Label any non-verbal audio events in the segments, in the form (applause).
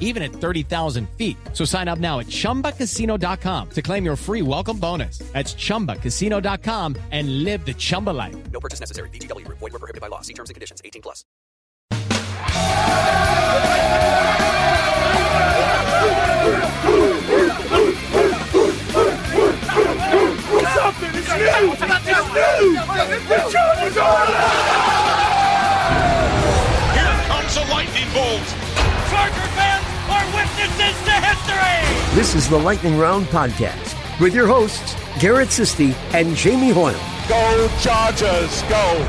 even at 30,000 feet. So sign up now at ChumbaCasino.com to claim your free welcome bonus. That's ChumbaCasino.com and live the Chumba life. No purchase necessary. VGW Group. Void were prohibited by law. See terms and conditions. 18 plus. What's up, man? It's new! It's new! The Chargers are Here witnesses to history! This is the Lightning Round Podcast with your hosts, Garrett Sisti and Jamie Hoyle. Go Chargers, go!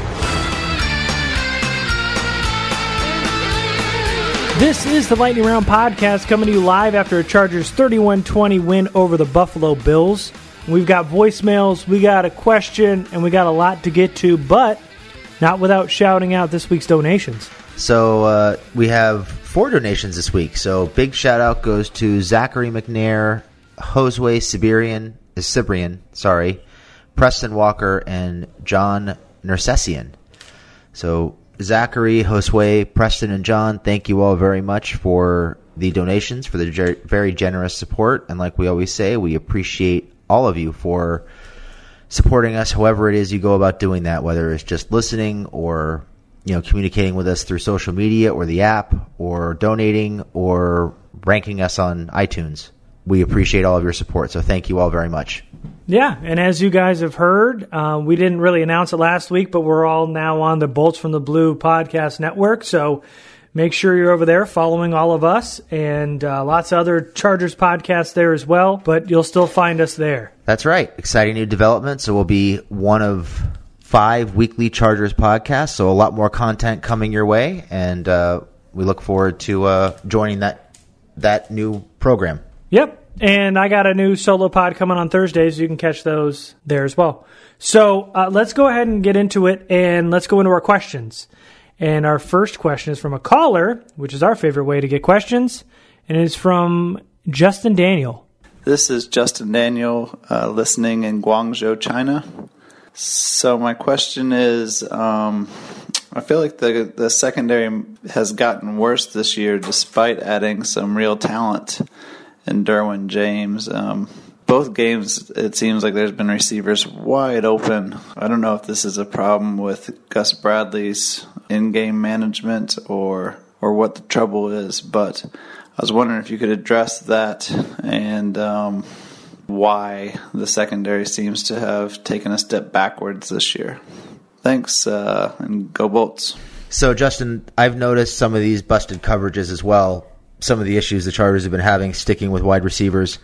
This is the Lightning Round Podcast coming to you live after a Chargers 31 20 win over the Buffalo Bills. We've got voicemails, we got a question, and we got a lot to get to, but not without shouting out this week's donations. So uh, we have four donations this week. So big shout out goes to Zachary McNair, Josue Siberian, uh, Cibrian, sorry, Preston Walker, and John Nersessian. So Zachary, Josue, Preston, and John, thank you all very much for the donations, for the ger- very generous support. And like we always say, we appreciate all of you for supporting us however it is you go about doing that, whether it's just listening or you know communicating with us through social media or the app or donating or ranking us on iTunes. We appreciate all of your support, so thank you all very much. Yeah, and as you guys have heard, uh, we didn't really announce it last week, but we're all now on the Bolts from the Blue podcast network. So make sure you're over there following all of us and uh, lots of other Chargers podcasts there as well, but you'll still find us there. That's right. Exciting new development. So we'll be one of five weekly Chargers podcasts. So a lot more content coming your way, and uh, we look forward to uh, joining that that new program. Yep. And I got a new solo pod coming on Thursdays. You can catch those there as well. So uh, let's go ahead and get into it and let's go into our questions. And our first question is from a caller, which is our favorite way to get questions. And it's from Justin Daniel. This is Justin Daniel uh, listening in Guangzhou, China. So, my question is um, I feel like the, the secondary has gotten worse this year despite adding some real talent in Derwin James. Um, both games, it seems like there's been receivers wide open. I don't know if this is a problem with Gus Bradley's in-game management or or what the trouble is, but I was wondering if you could address that and um, why the secondary seems to have taken a step backwards this year. Thanks, uh, and go Bolts. So, Justin, I've noticed some of these busted coverages as well. Some of the issues the Chargers have been having sticking with wide receivers.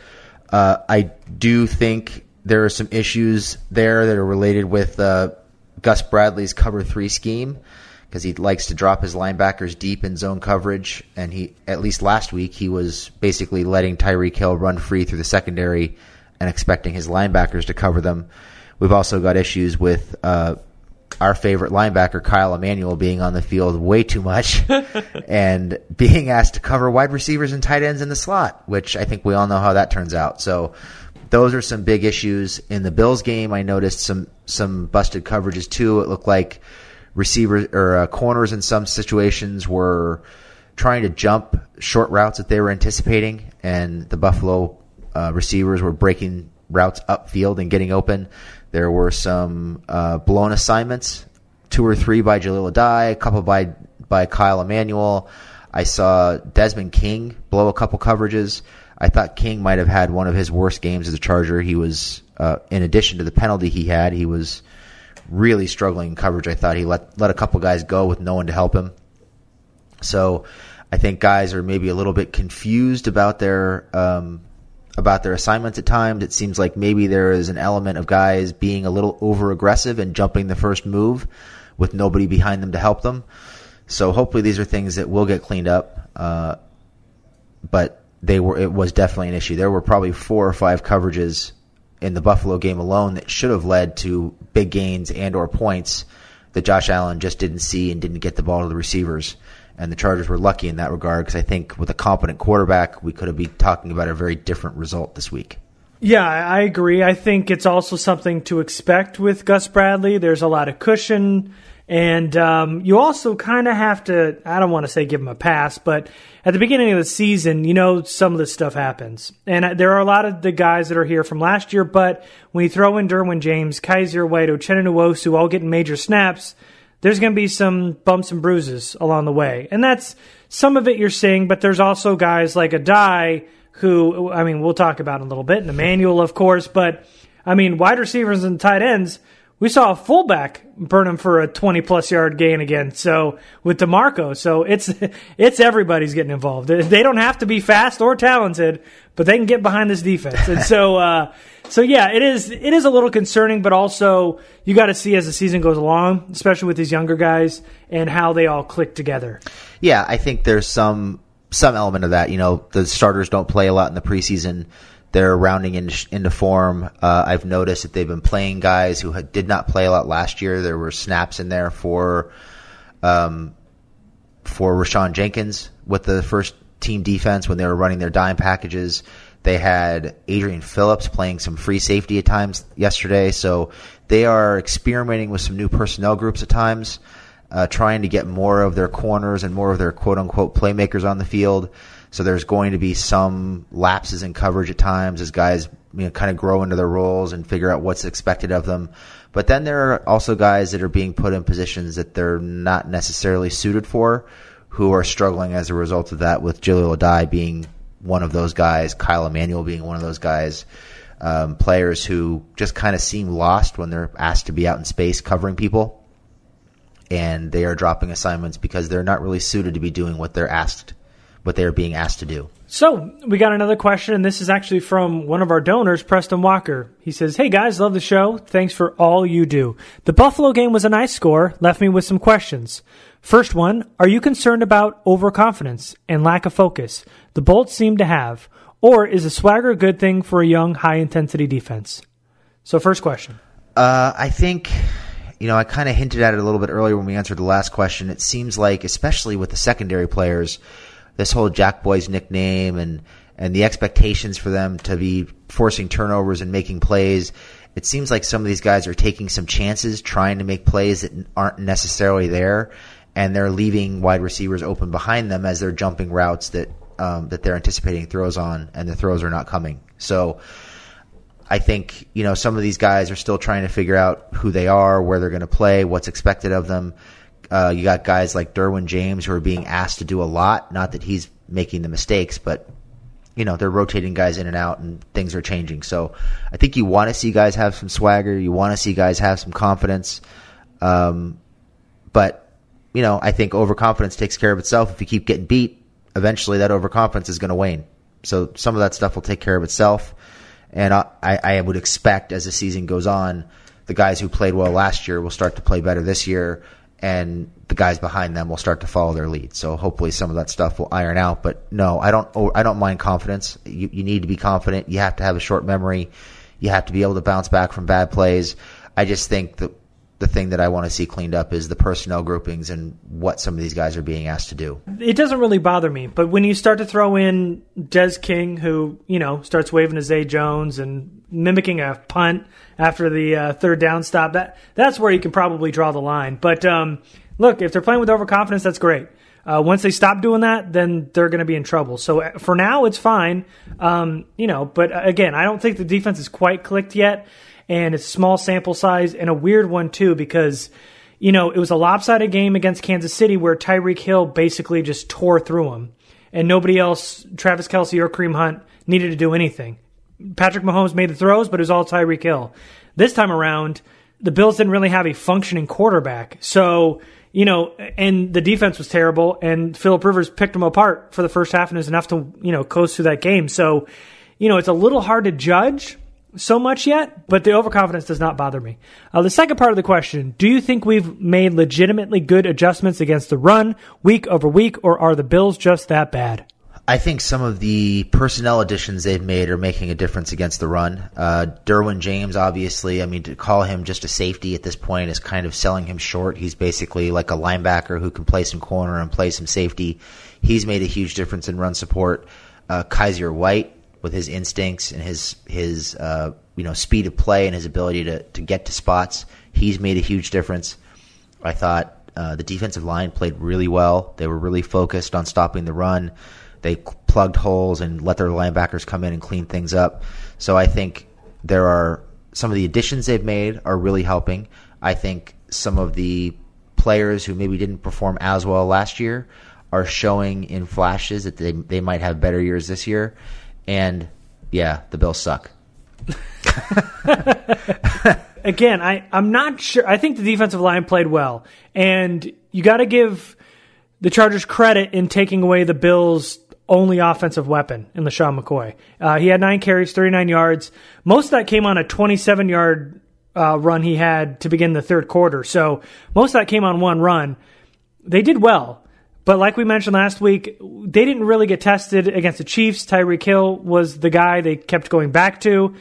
Uh, I do think there are some issues there that are related with uh, Gus Bradley's cover three scheme because he likes to drop his linebackers deep in zone coverage. And he, at least last week, he was basically letting Tyreek Hill run free through the secondary and expecting his linebackers to cover them. We've also got issues with uh, our favorite linebacker, Kyle Emanuel, being on the field way too much (laughs) and being asked to cover wide receivers and tight ends in the slot, which I think we all know how that turns out. So those are some big issues in the Bills game. I noticed some some busted coverages too. It looked like receivers or uh, corners in some situations were trying to jump short routes that they were anticipating, and the Buffalo uh, receivers were breaking routes upfield and getting open. There were some uh, blown assignments, two or three by Jahleel Addae, a couple by by Kyle Emanuel. I saw Desmond King blow a couple coverages. I thought King might have had one of his worst games as a Charger. He was, uh, in addition to the penalty he had, he was really struggling in coverage. I thought he let let a couple guys go with no one to help him. So I think guys are maybe a little bit confused about their um, about their assignments at times. It seems like maybe there is an element of guys being a little over aggressive and jumping the first move with nobody behind them to help them. So hopefully these are things that will get cleaned up. Uh, but they were it was definitely an issue. There were probably four or five coverages in the Buffalo game alone that should have led to big gains and or points that Josh Allen just didn't see and didn't get the ball to the receivers. And the Chargers were lucky in that regard because I think with a competent quarterback, we could have been talking about a very different result this week. Yeah, I agree. I think it's also something to expect with Gus Bradley. There's a lot of cushion. And um, you also kind of have to, I don't want to say give him a pass, but at the beginning of the season, you know, some of this stuff happens. And uh, there are a lot of the guys that are here from last year, but when you throw in Derwin James, Kyzir White, Uchenna Nwosu all getting major snaps, there's going to be some bumps and bruises along the way. And that's some of it you're seeing, but there's also guys like Addae who, I mean, we'll talk about in a little bit, and Emanuel, of course, but I mean, wide receivers and tight ends – we saw a fullback burn him for a 20 plus yard gain again. So with DiMarco, so it's (laughs) it's everybody's getting involved. They don't have to be fast or talented, but they can get behind this defense. And so (laughs) uh, so yeah, it is it is a little concerning, but also you got to see as the season goes along, especially with these younger guys and how they all click together. Yeah, I think there's some some element of that. You know, the starters don't play a lot in the preseason they're rounding into, into form. Uh, I've noticed that they've been playing guys who had, did not play a lot last year. There were snaps in there for um, for Rayshawn Jenkins with the first team defense when they were running their dime packages. They had Adrian Phillips playing some free safety at times yesterday. So they are experimenting with some new personnel groups at times, uh, trying to get more of their corners and more of their quote unquote playmakers on the field. So there's going to be some lapses in coverage at times as guys you know, kind of grow into their roles and figure out what's expected of them. But then there are also guys that are being put in positions that they're not necessarily suited for, who are struggling as a result of that. With Jahleel Addae being one of those guys, Kyle Emanuel being one of those guys, um, players who just kind of seem lost when they're asked to be out in space covering people, and they are dropping assignments because they're not really suited to be doing what they're asked what they are being asked to do. So we got another question, and this is actually from one of our donors, Preston Walker. He says, "Hey guys, love the show. Thanks for all you do. The Buffalo game was a nice score. Left me with some questions. First one: Are you concerned about overconfidence and lack of focus the Bolts seem to have, or is a swagger a good thing for a young, high-intensity defense?" So, first question. Uh, I think you know, I kind of hinted at it a little bit earlier when we answered the last question. It seems like, especially with the secondary players, this whole Jack Boyz nickname and and the expectations for them to be forcing turnovers and making plays. It seems like some of these guys are taking some chances, trying to make plays that aren't necessarily there, and they're leaving wide receivers open behind them as they're jumping routes that um, that they're anticipating throws on, and the throws are not coming. So. I think you know some of these guys are still trying to figure out who they are, where they're going to play, what's expected of them. Uh, you got guys like Derwin James who are being asked to do a lot. Not that he's making the mistakes, but you know they're rotating guys in and out, and things are changing. So I think you want to see guys have some swagger. You want to see guys have some confidence. Um, but you know, I think overconfidence takes care of itself. If you keep getting beat, eventually that overconfidence is going to wane. So some of that stuff will take care of itself. And I, I would expect as the season goes on, the guys who played well last year will start to play better this year, and the guys behind them will start to follow their lead. So hopefully some of that stuff will iron out. But no, I don't. I don't mind confidence. You, you need to be confident. You have to have a short memory. You have to be able to bounce back from bad plays. I just think that the thing that I want to see cleaned up is the personnel groupings and what some of these guys are being asked to do. It doesn't really bother me, but when you start to throw in Des King, who you know starts waving to Zay Jones and mimicking a punt after the uh, third down stop, that that's where you can probably draw the line. But um, look, if they're playing with overconfidence, that's great. Uh, once they stop doing that, then they're going to be in trouble. So uh, for now, it's fine. Um, you know, but uh, again, I don't think the defense is quite clicked yet, and it's small sample size and a weird one too because you know it was a lopsided game against Kansas City where Tyreek Hill basically just tore through them, and nobody else, Travis Kelce or Kareem Hunt, needed to do anything. Patrick Mahomes made the throws, but it was all Tyreek Hill. This time around, the Bills didn't really have a functioning quarterback, so you know, and the defense was terrible, and Philip Rivers picked them apart for the first half, and it was enough to you know coast through that game. So, you know, it's a little hard to judge so much yet, but the overconfidence does not bother me. Uh, the second part of the question: Do you think we've made legitimately good adjustments against the run week over week, or are the Bills just that bad? I think some of the personnel additions they've made are making a difference against the run. Uh, Derwin James, obviously, I mean, to call him just a safety at this point is kind of selling him short. He's basically like a linebacker who can play some corner and play some safety. He's made a huge difference in run support. Uh, Kyzir White, with his instincts and his his uh, you know speed of play and his ability to to get to spots, he's made a huge difference. I thought uh, the defensive line played really well. They were really focused on stopping the run they plugged holes and let their linebackers come in and clean things up. So I think there are some of the additions they've made are really helping. I think some of the players who maybe didn't perform as well last year are showing in flashes that they they might have better years this year. And yeah, the Bills suck. (laughs) Again, I, I'm not sure. I think the defensive line played well. And you got to give the Chargers credit in taking away the Bills' only offensive weapon in LeSean McCoy. Uh, he had nine carries, 39 yards. Most of that came on a 27 yard uh, run he had to begin the third quarter. So most of that came on one run. They did well. But like we mentioned last week, they didn't really get tested against the Chiefs. Tyreek Hill was the guy they kept going back to.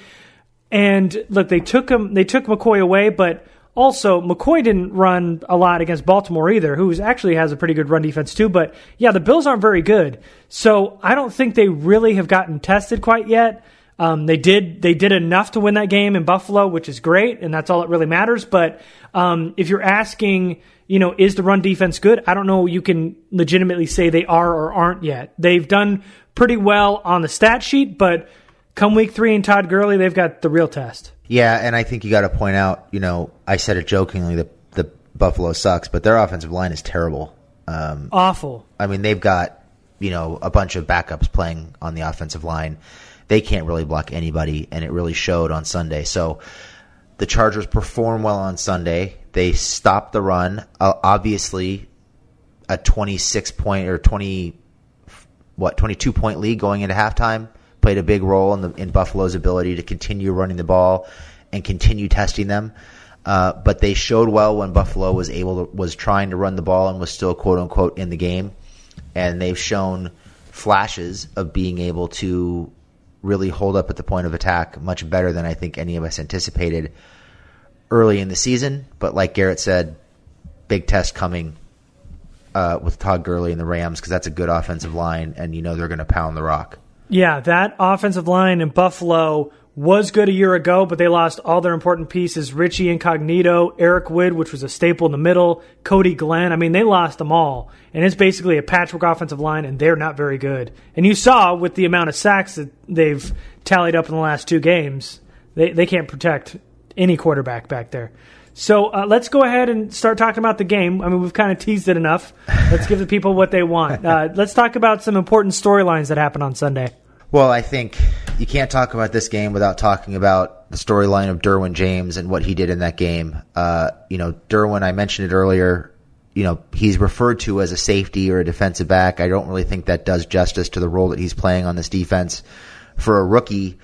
And look, they took him, they took McCoy away, but also, McCoy didn't run a lot against Baltimore either, who actually has a pretty good run defense too. But yeah, the Bills aren't very good, so I don't think they really have gotten tested quite yet. Um, they did they did enough to win that game in Buffalo, which is great, and that's all that really matters. But um, if you're asking, you know, is the run defense good? I don't know. You can legitimately say they are or aren't yet. They've done pretty well on the stat sheet, but come week three and Todd Gurley, they've got the real test. Yeah, and I think you got to point out, you know, I said it jokingly that the Buffalo sucks, but their offensive line is terrible. Um, Awful. I mean, they've got you know a bunch of backups playing on the offensive line. They can't really block anybody, and it really showed on Sunday. So the Chargers perform well on Sunday. They stop the run. Uh, obviously, a twenty-six point or twenty what twenty-two point lead going into halftime played a big role in the in Buffalo's ability to continue running the ball and continue testing them. Uh, but they showed well when Buffalo was able to, was trying to run the ball and was still quote unquote in the game, and they've shown flashes of being able to really hold up at the point of attack much better than I think any of us anticipated early in the season. But like Garrett said, big test coming uh, with Todd Gurley and the Rams because that's a good offensive line, and you know they're going to pound the rock. Yeah, that offensive line in Buffalo was good a year ago, but they lost all their important pieces. Richie Incognito, Eric Wood, which was a staple in the middle, Cordy Glenn. I mean, they lost them all. And it's basically a patchwork offensive line, and they're not very good. And you saw with the amount of sacks that they've tallied up in the last two games, they, they can't protect any quarterback back there. So uh, let's go ahead and start talking about the game. I mean, we've kind of teased it enough. Let's give the people what they want. (laughs) Uh, let's talk about some important storylines that happened on Sunday. Well, I think you can't talk about this game without talking about the storyline of Derwin James and what he did in that game. Uh, you know, Derwin, I mentioned it earlier. You know, he's referred to as a safety or a defensive back. I don't really think that does justice to the role that he's playing on this defense. For a rookie,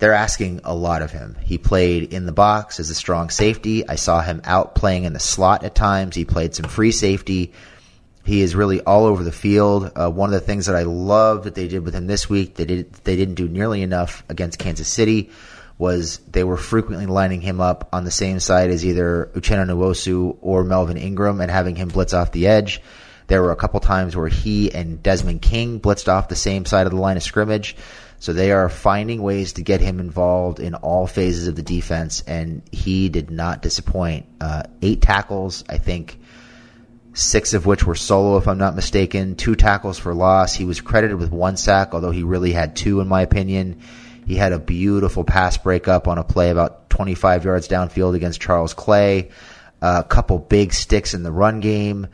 they're asking a lot of him. He played in the box as a strong safety. I saw him out playing in the slot at times. He played some free safety. He is really all over the field. Uh, one of the things that I love that they did with him this week, they did they didn't do nearly enough against Kansas City, was they were frequently lining him up on the same side as either Uchenna Nwosu or Melvin Ingram and having him blitz off the edge. There were a couple times where he and Desmond King blitzed off the same side of the line of scrimmage. So they are finding ways to get him involved in all phases of the defense, and he did not disappoint. Uh, eight tackles, I think, six of which were solo, if I'm not mistaken. Two tackles for loss. He was credited with one sack, although he really had two, in my opinion. He had a beautiful pass breakup on a play about 25 yards downfield against Charles Clay. Uh, a couple big sticks in the run game.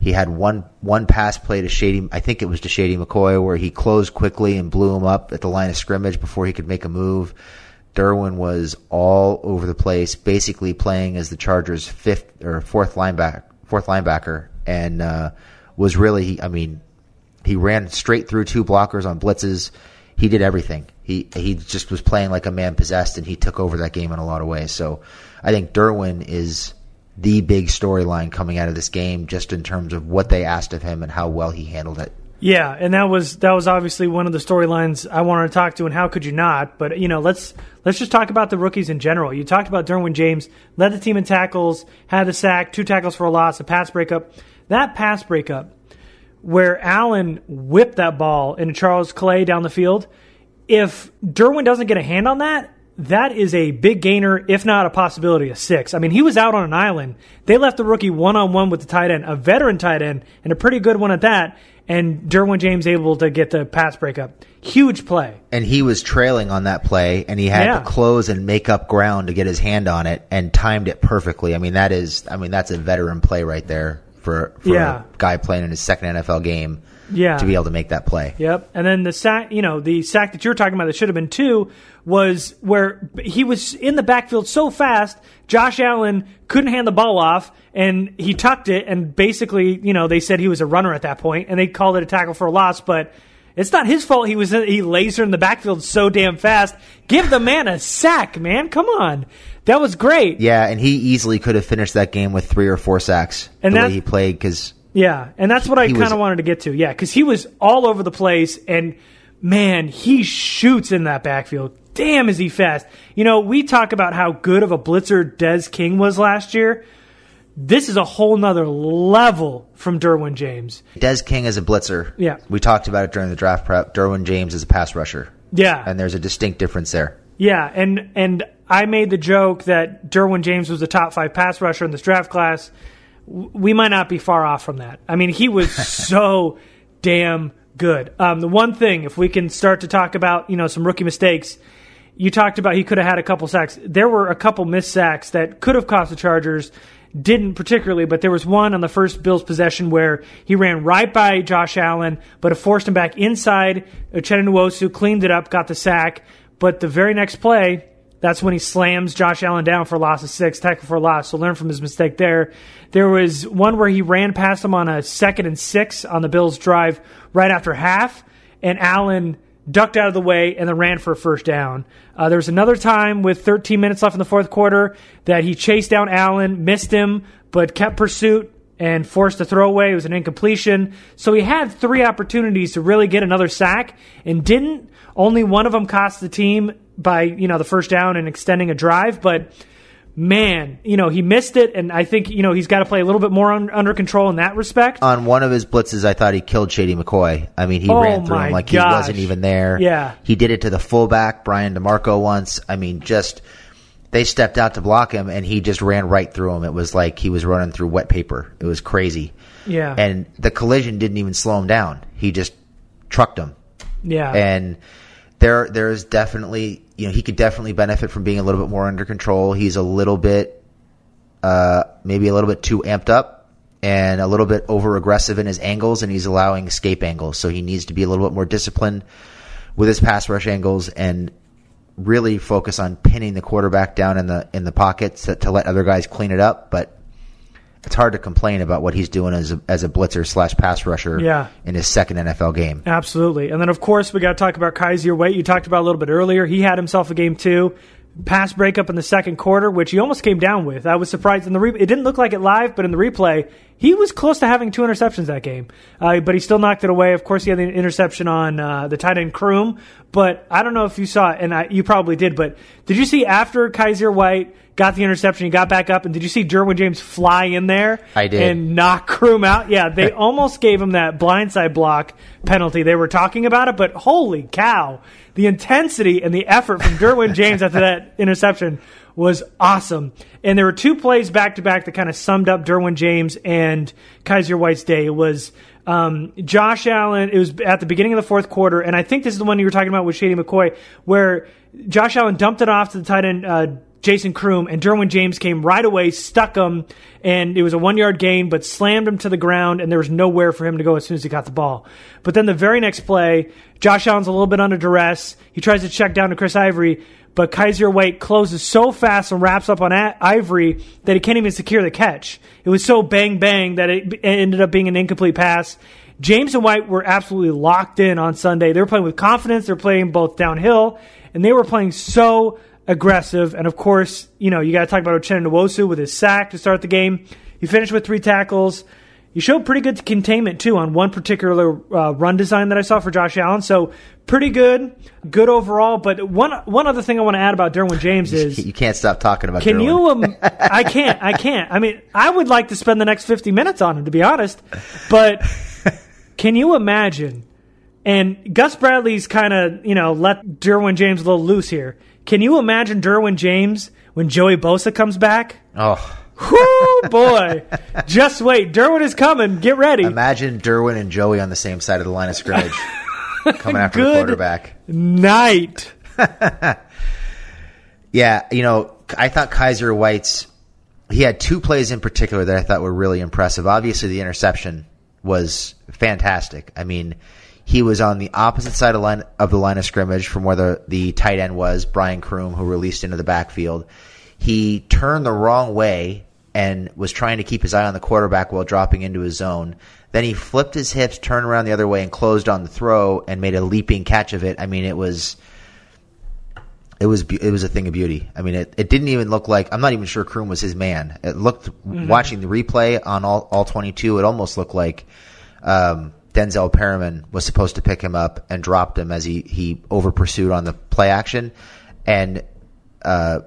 He had one one pass play to Shady, I think it was to Shady McCoy, where he closed quickly and blew him up at the line of scrimmage before he could make a move. Derwin was all over the place, basically playing as the Chargers' fifth or fourth linebacker, fourth linebacker, and uh, was really, I mean, he ran straight through two blockers on blitzes. He did everything. He he just was playing like a man possessed, and he took over that game in a lot of ways. So I think Derwin is the big storyline coming out of this game, just in terms of what they asked of him and how well he handled it. Yeah, and that was that was obviously one of the storylines I wanted to talk to, and how could you not? But you know, let's let's just talk about the rookies in general. You talked about Derwin James, led the team in tackles, had the sack, two tackles for a loss, a pass breakup. That pass breakup, where Allen whipped that ball into Charles Clay down the field. If Derwin doesn't get a hand on that, that is a big gainer, if not a possibility of six. I mean, he was out on an island. They left the rookie one on one with the tight end, a veteran tight end, and a pretty good one at that. And Derwin James able to get the pass breakup. Huge play. And he was trailing on that play, and he had Yeah. to close and make up ground to get his hand on it, and timed it perfectly. I mean, that is, I mean, that's a veteran play right there for for Yeah. a guy playing in his second NFL game. Yeah. to be able to make that play. Yep. And then the sack, you know, the sack that you're talking about that should have been two was where he was in the backfield so fast, Josh Allen couldn't hand the ball off and he tucked it and basically, you know, they said he was a runner at that point and they called it a tackle for a loss, but it's not his fault he was he lasered in the backfield so damn fast. Give the man a sack, man. Come on. That was great. Yeah, and he easily could have finished that game with three or four sacks And the that- way he played because Yeah, and that's what I kind of wanted to get to. Yeah, because he was all over the place, and man, he shoots in that backfield. Damn, is he fast? You know, we talk about how good of a blitzer Des King was last year. This is a whole nother level from Derwin James. Des King is a blitzer. Yeah. we talked about it during the draft prep. Derwin James is a pass rusher. Yeah. and there's a distinct difference there. Yeah, and and I made the joke that Derwin James was the top five pass rusher in this draft class. We might not be far off from that. I mean, he was (laughs) so damn good. Um, the one thing, if we can start to talk about, you know, some rookie mistakes, you talked about he could have had a couple sacks. There were a couple missed sacks that could have cost the Chargers. Didn't particularly, but there was one on the first Bills possession where he ran right by Josh Allen, but it forced him back inside. Uchenna Nwosu cleaned it up, got the sack. But the very next play, that's when he slams Josh Allen down for a loss of six, tackle for a loss. So learn from his mistake there. There was one where he ran past him on a second and six on the Bills' drive right after half, and Allen ducked out of the way and then ran for a first down. Uh, there was another time with 13 minutes left in the fourth quarter that he chased down Allen, missed him, but kept pursuit and forced a throwaway. It was an incompletion. So he had three opportunities to really get another sack and didn't. Only one of them cost the team by, you know, the first down and extending a drive, but man, you know, he missed it and I think, you know, he's got to play a little bit more un- under control in that respect. On one of his blitzes, I thought he killed Shady McCoy. I mean, he Oh ran through him like gosh. he wasn't even there. Yeah. He did it to the fullback, Brian DiMarco, once. I mean, just they stepped out to block him, and he just ran right through him. It was like he was running through wet paper. It was crazy. Yeah. And the collision didn't even slow him down. He just trucked him. Yeah. And there, there's definitely, you know, he could definitely benefit from being a little bit more under control. He's a little bit, uh, maybe a little bit too amped up and a little bit over aggressive in his angles, and he's allowing escape angles. So he needs to be a little bit more disciplined with his pass rush angles and really focus on pinning the quarterback down in the in the pockets to, to let other guys clean it up. But it's hard to complain about what he's doing as a, as a blitzer slash pass rusher Yeah. in his second NFL game. Absolutely. And then, of course, we got to talk about Kyzir White. You talked about a little bit earlier. He had himself a game too. Pass breakup in the second quarter, which he almost came down with. I was surprised in the re- it didn't look like it live, but in the replay, he was close to having two interceptions that game. Uh, but he still knocked it away. Of course, he had the interception on uh, the tight end Croom. But I don't know if you saw it, and I, you probably did. But did you see after Kyzir White got the interception, he got back up, and did you see Derwin James fly in there? I did. And knock Croom out. Yeah, they (laughs) almost gave him that blindside block penalty. They were talking about it, but holy cow, the intensity and the effort from Derwin (laughs) James after that interception was awesome. And there were two plays back to back that kind of summed up Derwin James and Kyzir White's day. It was um, Josh Allen. It was at the beginning of the fourth quarter, and I think this is the one you were talking about with Shady McCoy, where Josh Allen dumped it off to the tight end. Uh, Jason Croom and Derwin James came right away, stuck him, and it was a one yard gain, but slammed him to the ground, and there was nowhere for him to go as soon as he got the ball. But then the very next play, Josh Allen's a little bit under duress. He tries to check down to Chris Ivory, but Kyzir White closes so fast and wraps up on a- Ivory that he can't even secure the catch. It was so bang bang that it b- ended up being an incomplete pass. James and White were absolutely locked in on Sunday. They were playing with confidence. They're playing both downhill, and they were playing so aggressive. And of course, you know, you got to talk about Uchenna Nwosu with his sack to start the game. He finished with three tackles. You showed pretty good containment too on one particular uh, run design that I saw for Josh Allen. So pretty good, good overall. But one one other thing I want to add about Derwin James is You can't stop talking about. can Derwin. you? Um, (laughs) I can't. I can't. I mean, I would like to spend the next fifty minutes on him, to be honest. But (laughs) can you imagine? And Gus Bradley's kind of you know let Derwin James a little loose here. Can you imagine Derwin James when Joey Bosa comes back? Oh, Whoo, (laughs) boy! Just wait. Derwin is coming. Get ready. imagine Derwin and Joey on the same side of the line of scrimmage, (laughs) coming after the quarterback. night. (laughs) Yeah, you know, I thought Kyzir White's he had two plays in particular that I thought were really impressive. Obviously, the interception was fantastic. I mean, he was on the opposite side of line of the line of scrimmage from where the, the tight end was, Brian Croom, who released into the backfield. He turned the wrong way and was trying to keep his eye on the quarterback while dropping into his zone. Then he flipped his hips, turned around the other way, and closed on the throw and made a leaping catch of it. I mean, it was it was it was a thing of beauty. I mean, it, it didn't even look like I'm not even sure Croom was his man. It looked Mhm. watching the replay on all all 22. It almost looked like um, Denzel Perryman was supposed to pick him up and dropped him as he he over pursued on the play action, and uh,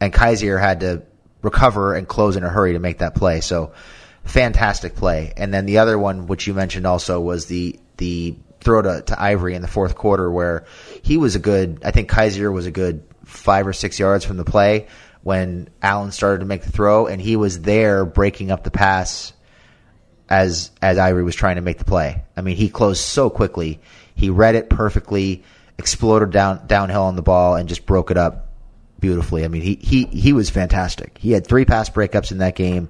and Kyzir had to recover and close in a hurry to make that play. So fantastic play. And then the other one, which you mentioned also, was the the throw to, to Ivory in the fourth quarter, where he was a good. I think Kyzir was a good five or six yards from the play when Allen started to make the throw, and he was there breaking up the pass as as Ivory was trying to make the play. I mean, he closed so quickly. He read it perfectly, exploded down downhill on the ball, and just broke it up beautifully. I mean, he he he was fantastic. He had three pass breakups in that game,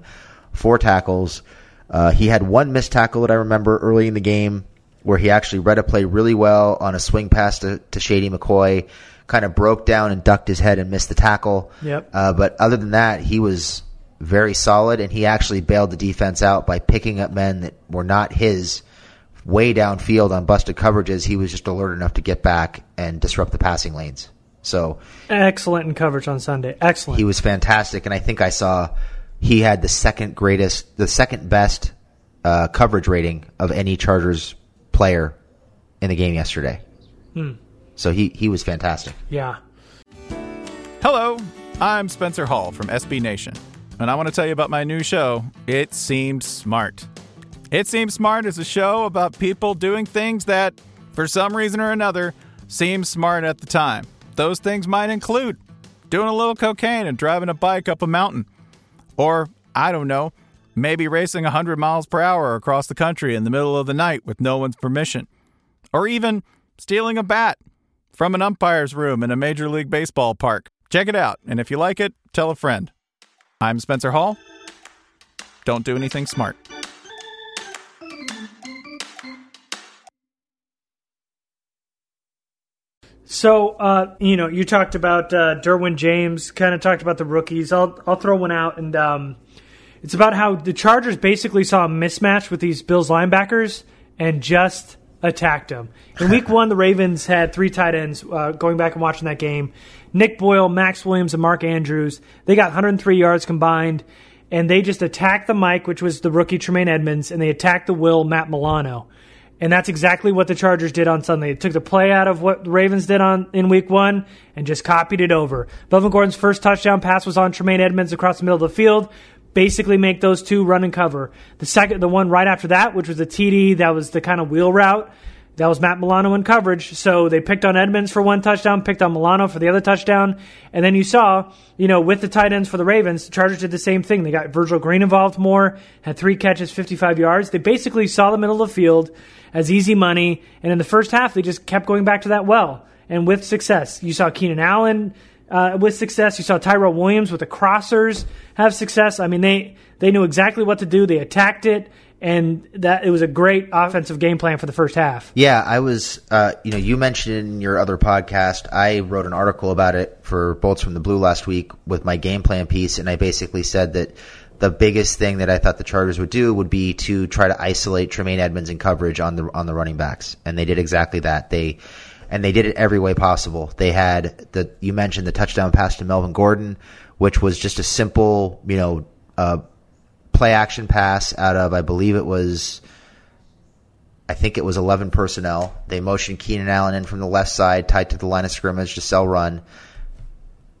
four tackles. Uh, he had one missed tackle that I remember early in the game where he actually read a play really well on a swing pass to, to Shady McCoy, kind of broke down and ducked his head and missed the tackle. Yep. Uh, but other than that, he was very solid, and he actually bailed the defense out by picking up men that were not his way downfield on busted coverages. He was just alert enough to get back and disrupt the passing lanes. So Excellent in coverage on Sunday. Excellent. he was fantastic, and I think I saw he had the second greatest, the second best uh, coverage rating of any Chargers player in the game yesterday. Hmm. So he he was fantastic. Yeah. Hello, I'm Spencer Hall from SB Nation, and I want to tell you about my new show, It Seemed Smart. It Seems Smart is a show about people doing things that, for some reason or another, seem smart at the time. Those things might include doing a little cocaine and driving a bike up a mountain. Or, I don't know, maybe racing 100 miles per hour across the country in the middle of the night with no one's permission. Or even stealing a bat from an umpire's room in a Major League Baseball park. Check it out, and if you like it, tell a friend. I'm Spencer Hall. Don't do anything smart. So, uh, you know, you talked about uh, Derwin James, kind of talked about the rookies. I'll I'll throw one out, and um, It's about how the Chargers basically saw a mismatch with these Bills linebackers and just attacked them. In week (laughs) one, the Ravens had three tight ends. Uh, going back and watching that game, Nick Boyle, Maxx Williams, and Mark Andrews. They got 103 yards combined, and they just attacked the Mike, which was the rookie Tremaine Edmunds, and they attacked the Will Matt Milano. And that's exactly what the Chargers did on Sunday. They took the play out of what the Ravens did on in week one and just copied it over. Melvin Gordon's first touchdown pass was on Tremaine Edmunds across the middle of the field. Basically make those two run and cover. The second the one right after that, which was a TD, that was the kind of wheel route. That was Matt Milano in coverage. So they picked on Edmunds for one touchdown, picked on Milano for the other touchdown. And then you saw, you know, with the tight ends for the Ravens, the Chargers did the same thing. They got Virgil Green involved more, had three catches, 55 yards. They basically saw the middle of the field as easy money. And in the first half, they just kept going back to that well and with success. You saw Keenan Allen uh, with success. You saw Tyrell Williams with the crossers have success. I mean, they, they knew exactly what to do. They attacked it and that it was a great offensive game plan for the first half. Yeah, I was. Uh, you know, you mentioned in your other podcast, I wrote an article about it for Bolts from the Blue last week with my game plan piece, and I basically said that the biggest thing that I thought the Chargers would do would be to try to isolate Tremaine Edmunds in coverage on the on the running backs, and they did exactly that. They and they did it every way possible. They had the you mentioned the touchdown pass to Melvin Gordon, which was just a simple, you know. Uh, play action pass out of, I believe it was, I think it was 11 personnel. They motioned Keenan Allen in from the left side, tied to the line of scrimmage to sell run.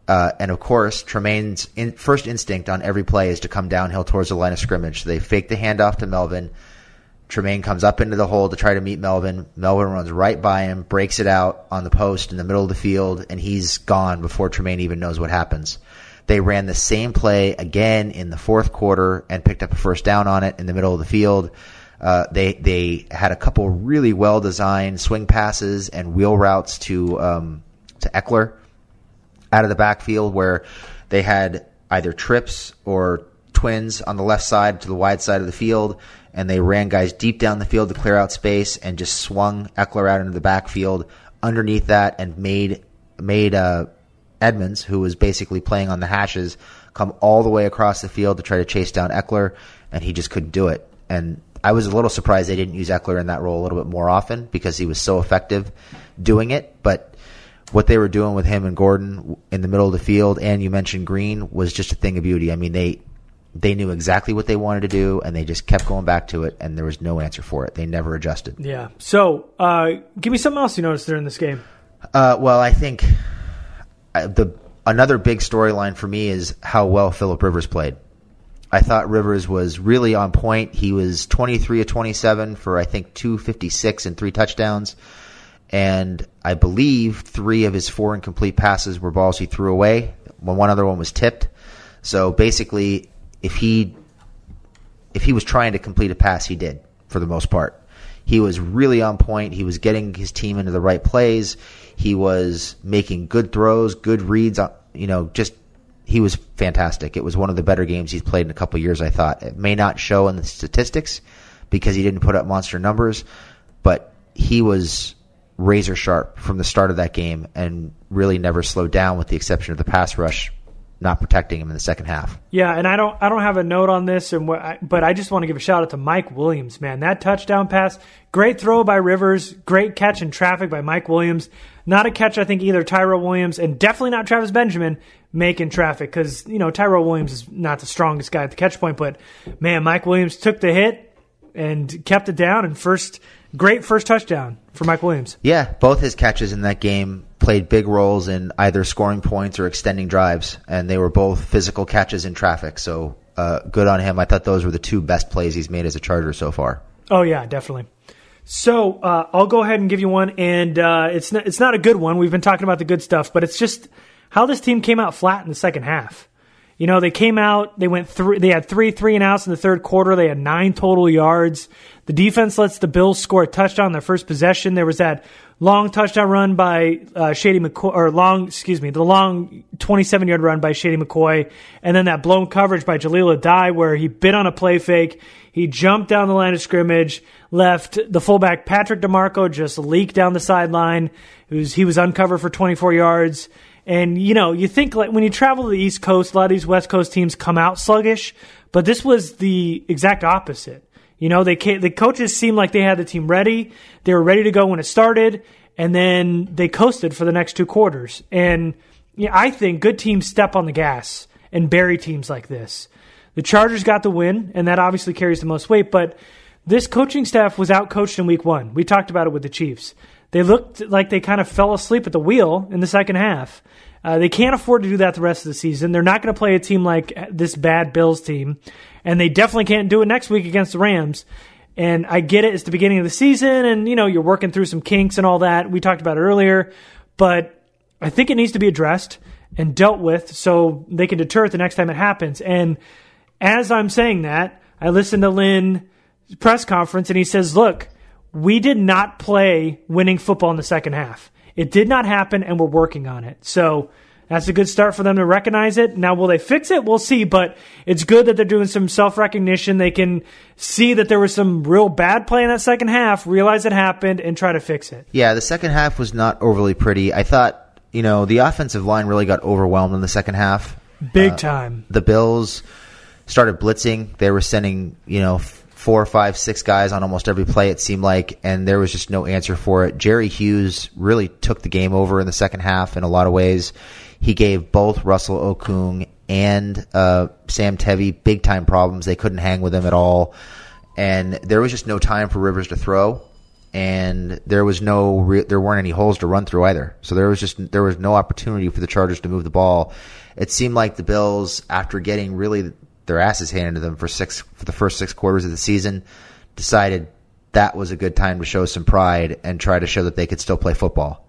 Uh, and of course, Tremaine's in, first instinct on every play is to come downhill towards the line of scrimmage. So they fake the handoff to Melvin. Tremaine comes up into the hole to try to meet Melvin. Melvin runs right by him, breaks it out on the post in the middle of the field, and he's gone before Tremaine even knows what happens. They ran the same play again in the fourth quarter and picked up a first down on it in the middle of the field. Uh, they they had a couple really well designed swing passes and wheel routes to um, to Ekeler out of the backfield where they had either trips or twins on the left side to the wide side of the field, and they ran guys deep down the field to clear out space and just swung Ekeler out into the backfield underneath that and made made uh, Edmunds, who was basically playing on the hashes, come all the way across the field to try to chase down Ekeler, and he just couldn't do it. And I was a little surprised they didn't use Ekeler in that role a little bit more often because he was so effective doing it. But what they were doing with him and Gordon in the middle of the field, and you mentioned Green, was just a thing of beauty. I mean, they they knew exactly what they wanted to do, and they just kept going back to it, and there was no answer for it. They never adjusted. Yeah. So, uh, give me something else you noticed during this game. Uh, well, I think the another big storyline for me is how well Philip Rivers played. I thought Rivers was really on point. He was 23 of 27 for I think 256 and three touchdowns. And I believe three of his four incomplete passes were balls he threw away. One other one was tipped. So basically, if he if he was trying to complete a pass, he did for the most part. He was really on point. He was getting his team into the right plays. He was making good throws, good reads. Uh, you know, just he was fantastic. It was one of the better games he's played in a couple years. I thought it may not show in the statistics because he didn't put up monster numbers, but he was razor sharp from the start of that game and really never slowed down, with the exception of the pass rush not protecting him in the second half. Yeah, and I don't I don't have a note on this, and what, I, but I just want to give a shout out to Mike Williams. Man, that touchdown pass, great throw by Rivers, great catch in traffic by Mike Williams. Not a catch I think either Tyrell Williams and definitely not Travis Benjamin making traffic because you know Tyrell Williams is not the strongest guy at the catch point, but man, Mike Williams took the hit and kept it down and first great first touchdown for Mike Williams. Yeah, both his catches in that game played big roles in either scoring points or extending drives, and they were both physical catches in traffic. So uh, good on him. I thought those were the two best plays he's made as a Charger so far. Oh yeah, definitely. So uh, I'll go ahead and give you one, and uh, it's not, it's not a good one. We've been talking about the good stuff, but it's just how this team came out flat in the second half. You know, they came out, they went through, they had three three and outs in the third quarter. They had nine total yards. The defense lets the Bills score a touchdown their first possession. There was that long touchdown run by uh, Shady McCoy, or long, excuse me, the long 27 yard run by Shady McCoy, and then that blown coverage by Jahleel Addae where he bit on a play fake. He jumped down the line of scrimmage, left the fullback Patrick DiMarco just leaked down the sideline. Was, he was uncovered for 24 yards. And you know, you think like when you travel to the East Coast, a lot of these West Coast teams come out sluggish, But this was the exact opposite. You know, they the coaches seemed like they had the team ready. They were ready to go when it started, and then they coasted for the next two quarters. And yeah, I think good teams step on the gas and bury teams like this. The Chargers got the win, and that obviously carries the most weight. But this coaching staff was outcoached in Week One. We talked about it with the Chiefs. They looked like they kind of fell asleep at the wheel in the second half. Uh, they can't afford to do that the rest of the season. They're not going to play a team like this bad Bills team, and they definitely can't do it next week against the Rams. And I get it; it's the beginning of the season, and you know you're working through some kinks and all that. We talked about it earlier, but I think it needs to be addressed and dealt with so they can deter it the next time it happens. And as I'm saying that, I listened to Lynn press conference, and he says, "Look, we did not play winning football in the second half." It did not happen, and we're working on it. So that's a good start for them to recognize it. Now, will they fix it? We'll see, but it's good that they're doing some self recognition. They can see that there was some real bad play in that second half, realize it happened, and try to fix it. Yeah, the second half was not overly pretty. I thought, you know, the offensive line really got overwhelmed in the second half. Big uh, time. The Bills started blitzing. They were sending, you know, four, five, six guys on almost every play, it seemed like, and there was just no answer for it. Jerry Hughes really took the game over in the second half in a lot of ways. He gave both Russell Okung and uh, Sam Tevi big time problems. They couldn't hang with him at all. And there was just no time for Rivers to throw. And there was no, re- there weren't any holes to run through either. So there was just, there was no opportunity for the Chargers to move the ball. It seemed like the Bills, after getting really their asses handed to them for six for the first six quarters of the season, decided that was a good time to show some pride and try to show that they could still play football.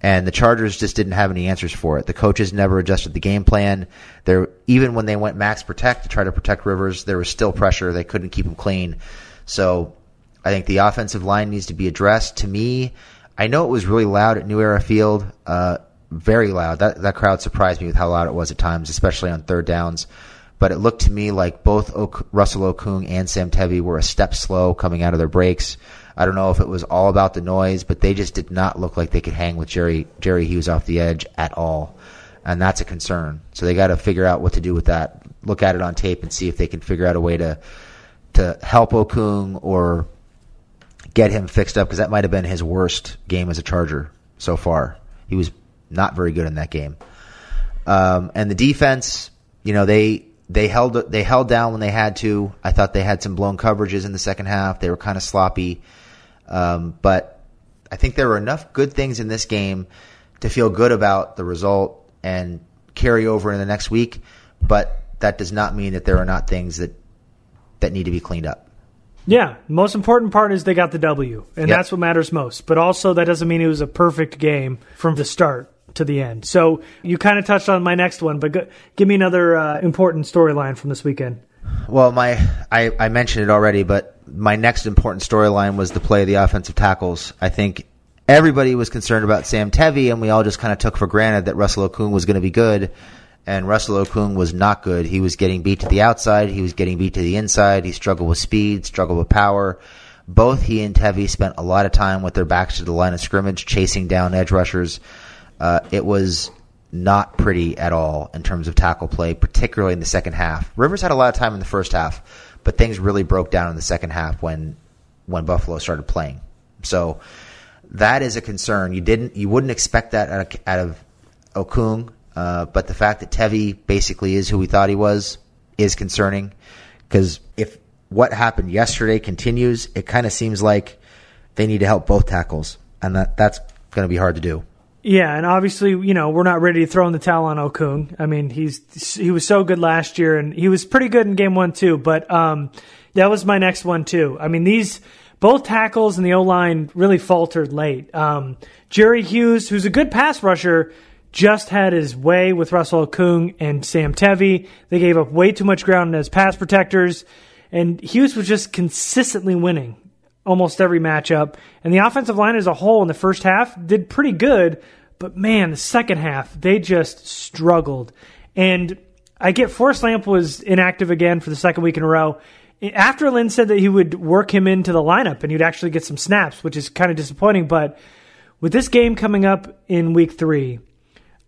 And the Chargers just didn't have any answers for it. The coaches never adjusted the game plan. There, even when they went max protect to try to protect Rivers, there was still pressure. They couldn't keep him clean. So I think the offensive line needs to be addressed. To me, I know it was really loud at New Era Field, uh, very loud. That that crowd surprised me with how loud it was at times, especially on third downs but it looked to me like both Russell Okung and Sam Tevi were a step slow coming out of their breaks. I don't know if it was all about the noise, but they just did not look like they could hang with Jerry Jerry Hughes off the edge at all, and that's a concern. So they got to figure out what to do with that. Look at it on tape and see if they can figure out a way to to help Okung or get him fixed up because that might have been his worst game as a Charger so far. He was not very good in that game. Um, and the defense, you know, they they held they held down when they had to. I thought they had some blown coverages in the second half. They were kind of sloppy, um, but I think there were enough good things in this game to feel good about the result and carry over in the next week. But that does not mean that there are not things that that need to be cleaned up. Yeah, most important part is they got the W, and yep. that's what matters most. But also, that doesn't mean it was a perfect game from the start to the end. So you kind of touched on my next one, but go, give me another uh, important storyline from this weekend. Well, my I, I mentioned it already, but my next important storyline was the play of the offensive tackles. I think everybody was concerned about Sam Tevi, and we all just kind of took for granted that Russell Okung was going to be good. And Russell Okung was not good. He was getting beat to the outside. He was getting beat to the inside. He struggled with speed, struggled with power. Both he and Tevi spent a lot of time with their backs to the line of scrimmage, chasing down edge rushers. Uh, it was not pretty at all in terms of tackle play, particularly in the second half. Rivers had a lot of time in the first half, but things really broke down in the second half when when Buffalo started playing. So that is a concern. You didn't, you wouldn't expect that out of, out of Okung, uh, but the fact that Tevi basically is who we thought he was is concerning because if what happened yesterday continues, it kind of seems like they need to help both tackles, and that that's going to be hard to do. Yeah, and obviously, you know, we're not ready to throw in the towel on Okung. I mean, he's he was so good last year, and he was pretty good in game one too. But um, that was my next one too. I mean, these both tackles and the O line really faltered late. Um, Jerry Hughes, who's a good pass rusher, just had his way with Russell Okung and Sam Tevi. They gave up way too much ground as pass protectors, and Hughes was just consistently winning almost every matchup. And the offensive line as a whole in the first half did pretty good, but man, the second half, they just struggled. And I get Forrest Lamp was inactive again for the second week in a row. After Lynn said that he would work him into the lineup and he'd actually get some snaps, which is kind of disappointing. But with this game coming up in week three,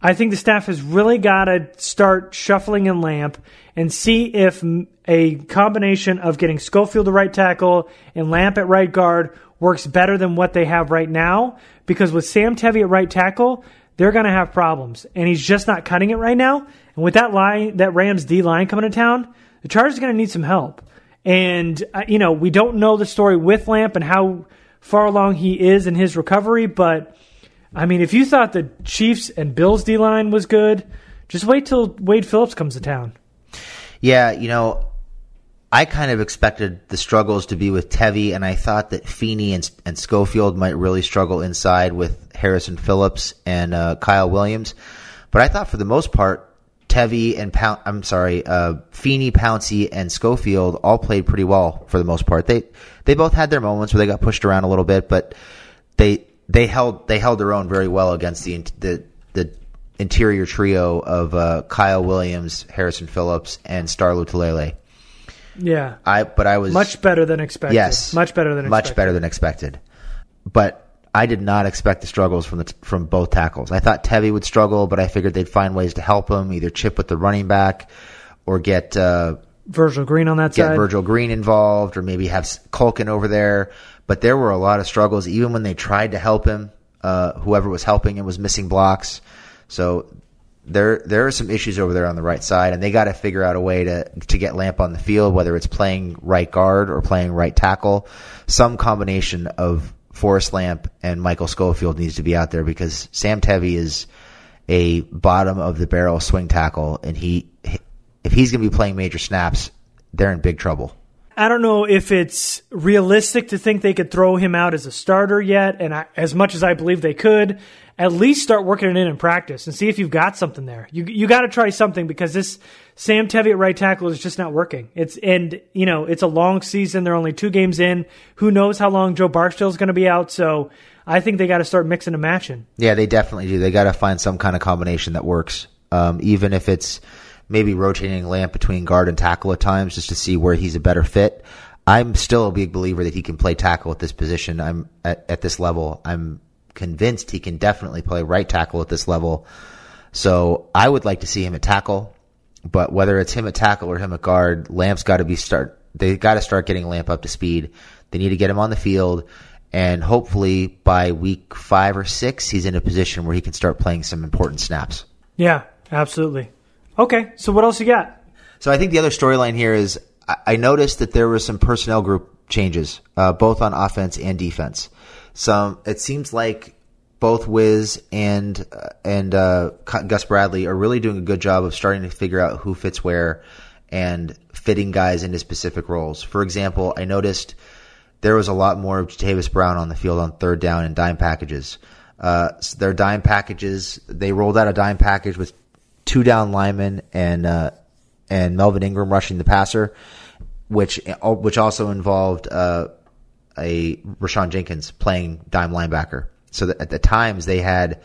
I think the staff has really got to start shuffling in Lamp and see if a combination of getting Schofield to right tackle and Lamp at right guard works better than what they have right now. Because with Sam Tevi at right tackle, they're going to have problems, and he's just not cutting it right now. And with that line, that Rams D line coming to town, the Chargers are going to need some help. And uh, you know, we don't know the story with Lamp and how far along he is in his recovery, but I mean, if you thought the Chiefs and Bills D line was good, just wait till Wade Phillips comes to town. Yeah, you know, I kind of expected the struggles to be with Tevi, and I thought that Feeney and, and Schofield might really struggle inside with Harrison Phillips and uh, Kyle Williams. But I thought for the most part, Tevi and I'm sorry, uh, Feeney, Pouncey, and Schofield all played pretty well for the most part. They they both had their moments where they got pushed around a little bit, but they they held they held their own very well against the the the interior trio of uh, Kyle Williams, Harrison Phillips, and Star Lotulelei. Yeah, I but I was much better than expected. Yes, much better than much expected. better than expected. But I did not expect the struggles from the from both tackles. I thought Tevi would struggle, but I figured they'd find ways to help him, either chip with the running back or get uh, Virgil Green on that side. get side. Virgil Green involved, or maybe have Culkin over there. But there were a lot of struggles, even when they tried to help him. Uh, whoever was helping him was missing blocks, so there there are some issues over there on the right side, and they got to figure out a way to to get Lamp on the field, whether it's playing right guard or playing right tackle. Some combination of Forrest Lamp and Michael Schofield needs to be out there because Sam Tevi is a bottom of the barrel swing tackle, and he if he's going to be playing major snaps, they're in big trouble. I don't know if it's realistic to think they could throw him out as a starter yet, and I, as much as I believe they could, at least start working it in in practice and see if you've got something there. You you got to try something because this Sam Tevi at right tackle is just not working. It's and you know it's a long season. They're only two games in. Who knows how long Joe Barksdale is going to be out? So I think they got to start mixing and matching. Yeah, they definitely do. They got to find some kind of combination that works, um, even if it's maybe rotating Lamp between guard and tackle at times just to see where he's a better fit. I'm still a big believer that he can play tackle at this position. I'm at, at this level. I'm convinced he can definitely play right tackle at this level. So I would like to see him at tackle, but whether it's him at tackle or him at guard, Lamp's got to be start. They got to start getting Lamp up to speed. They need to get him on the field, and hopefully by week five or six, he's in a position where he can start playing some important snaps. Yeah, absolutely. Okay, so what else you got? So I think the other storyline here is I, noticed that there were some personnel group changes, uh, both on offense and defense. Some it seems like both Wiz and uh, and uh, Gus Bradley are really doing a good job of starting to figure out who fits where and fitting guys into specific roles. For example, I noticed there was a lot more of Jatavis Brown on the field on third down and dime packages. Uh, their dime packages, they rolled out a dime package with two down linemen and uh, and Melvin Ingram rushing the passer, which which also involved uh, a Rayshawn Jenkins playing dime linebacker. So that at the times they had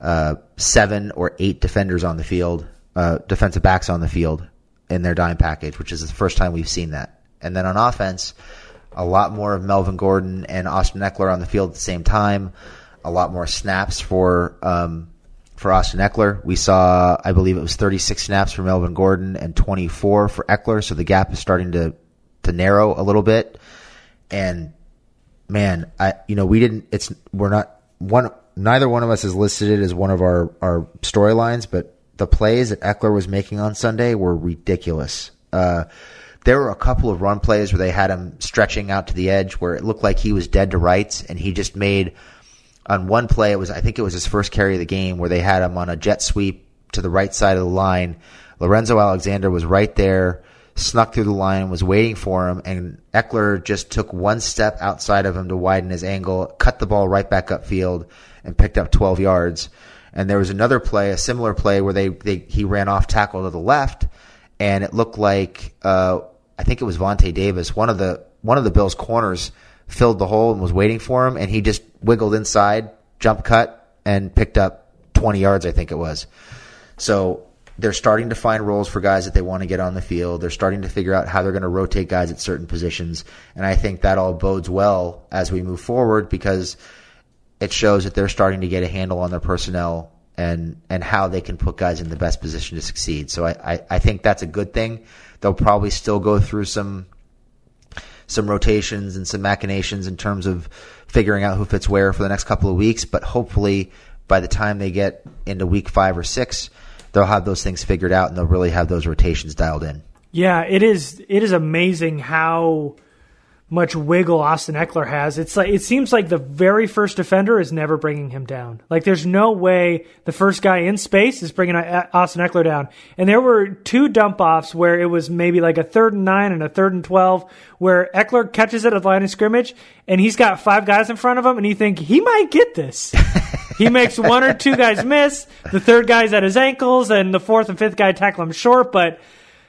uh, seven or eight defenders on the field, uh, defensive backs on the field in their dime package, which is the first time we've seen that. And then on offense, a lot more of Melvin Gordon and Austin Ekeler on the field at the same time. A lot more snaps for um, for Austin Ekeler. We saw, I believe it was 36 snaps for Melvin Gordon and 24 for Ekeler. So the gap is starting to to narrow a little bit. And man, I you know we didn't. It's we're not one. Neither one of us has listed as one of our our storylines, but the plays that Ekeler was making on Sunday were ridiculous. Uh, there were a couple of run plays where they had him stretching out to the edge where it looked like he was dead to rights, and he just made on one play. It was I think it was his first carry of the game where they had him on a jet sweep to the right side of the line. Lorenzo Alexander was right there, snuck through the line, was waiting for him, and Ekeler just took one step outside of him to widen his angle, cut the ball right back upfield, and picked up 12 yards. And there was another play, a similar play where they, they he ran off tackle to the left, and it looked like uh, I think it was Vontae Davis, one of the one of the Bills' corners, filled the hole and was waiting for him, and he just wiggled inside, jump cut, and picked up 20 yards, I think it was. So they're starting to find roles for guys that they want to get on the field. They're starting to figure out how they're going to rotate guys at certain positions. And I think that all bodes well as we move forward because it shows that they're starting to get a handle on their personnel and and how they can put guys in the best position to succeed. So I, I, I think that's a good thing. They'll probably still go through some some rotations and some machinations in terms of figuring out who fits where for the next couple of weeks, but hopefully by the time they get into week five or six, they'll have those things figured out and they'll really have those rotations dialed in. Yeah, it is. It is amazing how much wiggle Austin Ekeler has. It's like it seems like the very first defender is never bringing him down. Like there's no way the first guy in space is bringing uh, uh, Austin Ekeler down. And there were two dump offs where it was maybe like a third and nine and a third and twelve where Ekeler catches it at the line of scrimmage and he's got five guys in front of him and you think he might get this. (laughs) he makes one or two guys miss. The third guy's at his ankles and the fourth and fifth guy tackle him short, but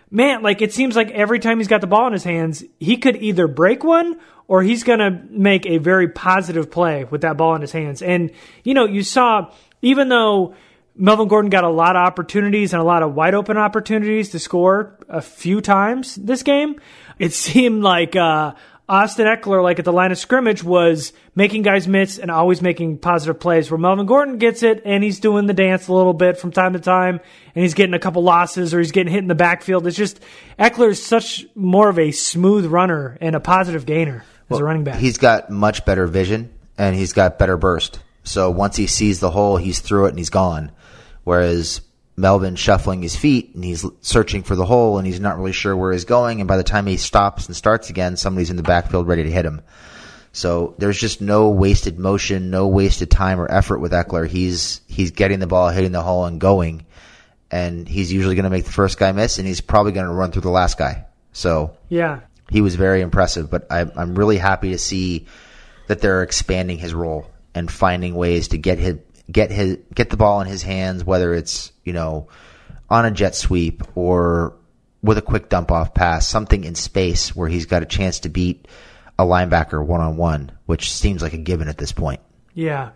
man, like it seems like every time he's got the ball in his hands, he could either break one or he's going to make a very positive play with that ball in his hands. And, you know, you saw, even though Melvin Gordon got a lot of opportunities and a lot of wide open opportunities to score a few times this game, it (laughs) seemed like uh, Austin Ekeler, like at the line of scrimmage, was making guys miss and always making positive plays. Where Melvin Gordon gets it and he's doing the dance a little bit from time to time, and he's getting a couple losses or he's getting hit in the backfield. It's just Ekeler is such more of a smooth runner and a positive gainer as well, a running back. He's got much better vision and he's got better burst. So once he sees the hole, he's through it and he's gone. Whereas Melvin shuffling his feet and he's searching for the hole and he's not really sure where he's going. And by the time he stops and starts again, somebody's in the backfield ready to hit him. So there's just no wasted motion, no wasted time or effort with Ekeler. He's he's getting the ball, hitting the hole, and going. And he's usually going to make the first guy miss, and he's probably going to run through the last guy. So yeah, he was very impressive. But I, I'm really happy to see that they're expanding his role and finding ways to get his get his get the ball in his hands, whether it's you know on a jet sweep or with a quick dump off pass, something in space where he's got a chance to beat a linebacker one on one, which seems like a given at this point. Yeah.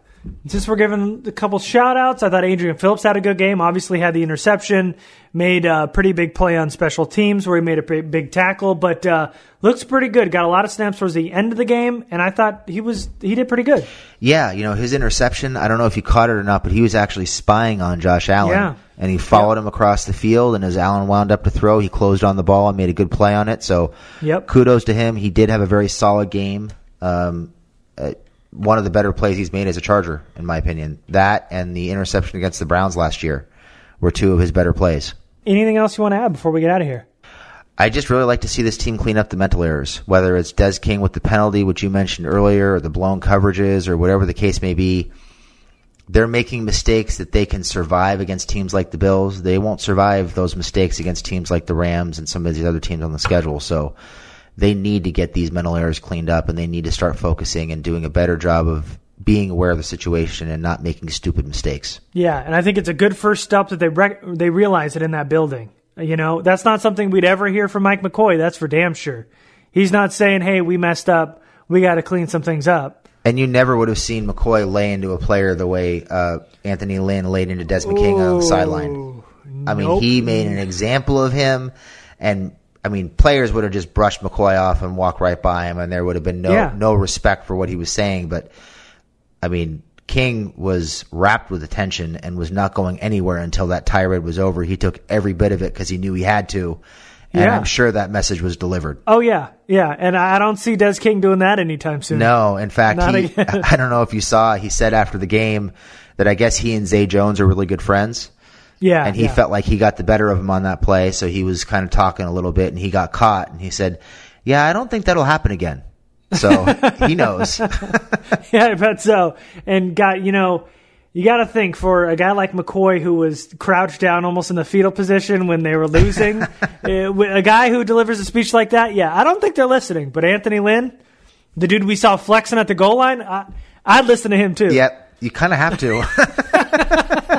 Since we're giving a couple shout outs, I thought Adrian Phillips had a good game. Obviously had the interception, made a pretty big play on special teams where he made a big tackle, but uh, looks pretty good. Got a lot of snaps towards the end of the game, and I thought he was he did pretty good. Yeah, you know his interception. I don't know if you caught it or not, but he was actually spying on Josh Allen. Yeah. And he followed yeah. him across the field, and as Allen wound up to throw, he closed on the ball and made a good play on it. So, yep. kudos to him. He did have a very solid game. Um, uh, one of the better plays he's made as a Charger, in my opinion. That and the interception against the Browns last year were two of his better plays. Anything else you want to add before we get out of here? I just really like to see this team clean up the mental errors, whether it's Des King with the penalty, which you mentioned earlier, or the blown coverages, or whatever the case may be. They're making mistakes that they can survive against teams like the Bills. They won't survive those mistakes against teams like the Rams and some of these other teams on the schedule. So they need to get these mental errors cleaned up and they need to start focusing and doing a better job of being aware of the situation and not making stupid mistakes. Yeah, and I think it's a good first step that they rec- they realize it in that building. You know, that's not something we'd ever hear from Mike McCoy. That's for damn sure. He's not saying, "Hey, we messed up. We got to clean some things up." And you never would have seen McCoy lay into a player the way uh, Anthony Lynn laid into Des King on the sideline. I mean, nope. he made an example of him, and I mean, players would have just brushed McCoy off and walked right by him, and there would have been no yeah. no respect for what he was saying. But I mean, King was wrapped with attention and was not going anywhere until that tirade was over. He took every bit of it because he knew he had to. And yeah. I'm sure that message was delivered. Oh yeah, yeah, and I don't see Des King doing that anytime soon. No, in fact, he, (laughs) I don't know if you saw. He said after the game that I guess he and Zay Jones are really good friends. Yeah, and he yeah. felt like he got the better of him on that play, so he was kind of talking a little bit, and he got caught, and he said, "Yeah, I don't think that'll happen again." So (laughs) he knows. (laughs) yeah, I bet so. And got you know, you got to think for a guy like McCoy who was crouched down almost in the fetal position when they were losing, (laughs) eh, a guy who delivers a speech like that. Yeah, I don't think they're listening. But Anthony Lynn, the dude we saw flexing at the goal line, I, I'd listen to him too. Yep, you kind of have to.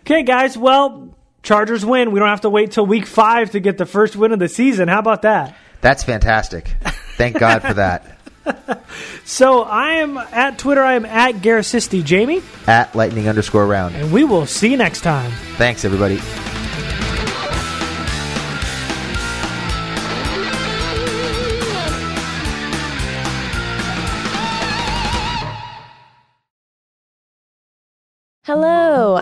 Okay, guys. Well, Chargers win. We don't have to wait till week five to get the first win of the season. How about that? That's fantastic. Thank God for that. (laughs) so I am at Twitter. I am at Garicisti. Jamie at lightning underscore round. And we will see you next time. Thanks, everybody. Hello,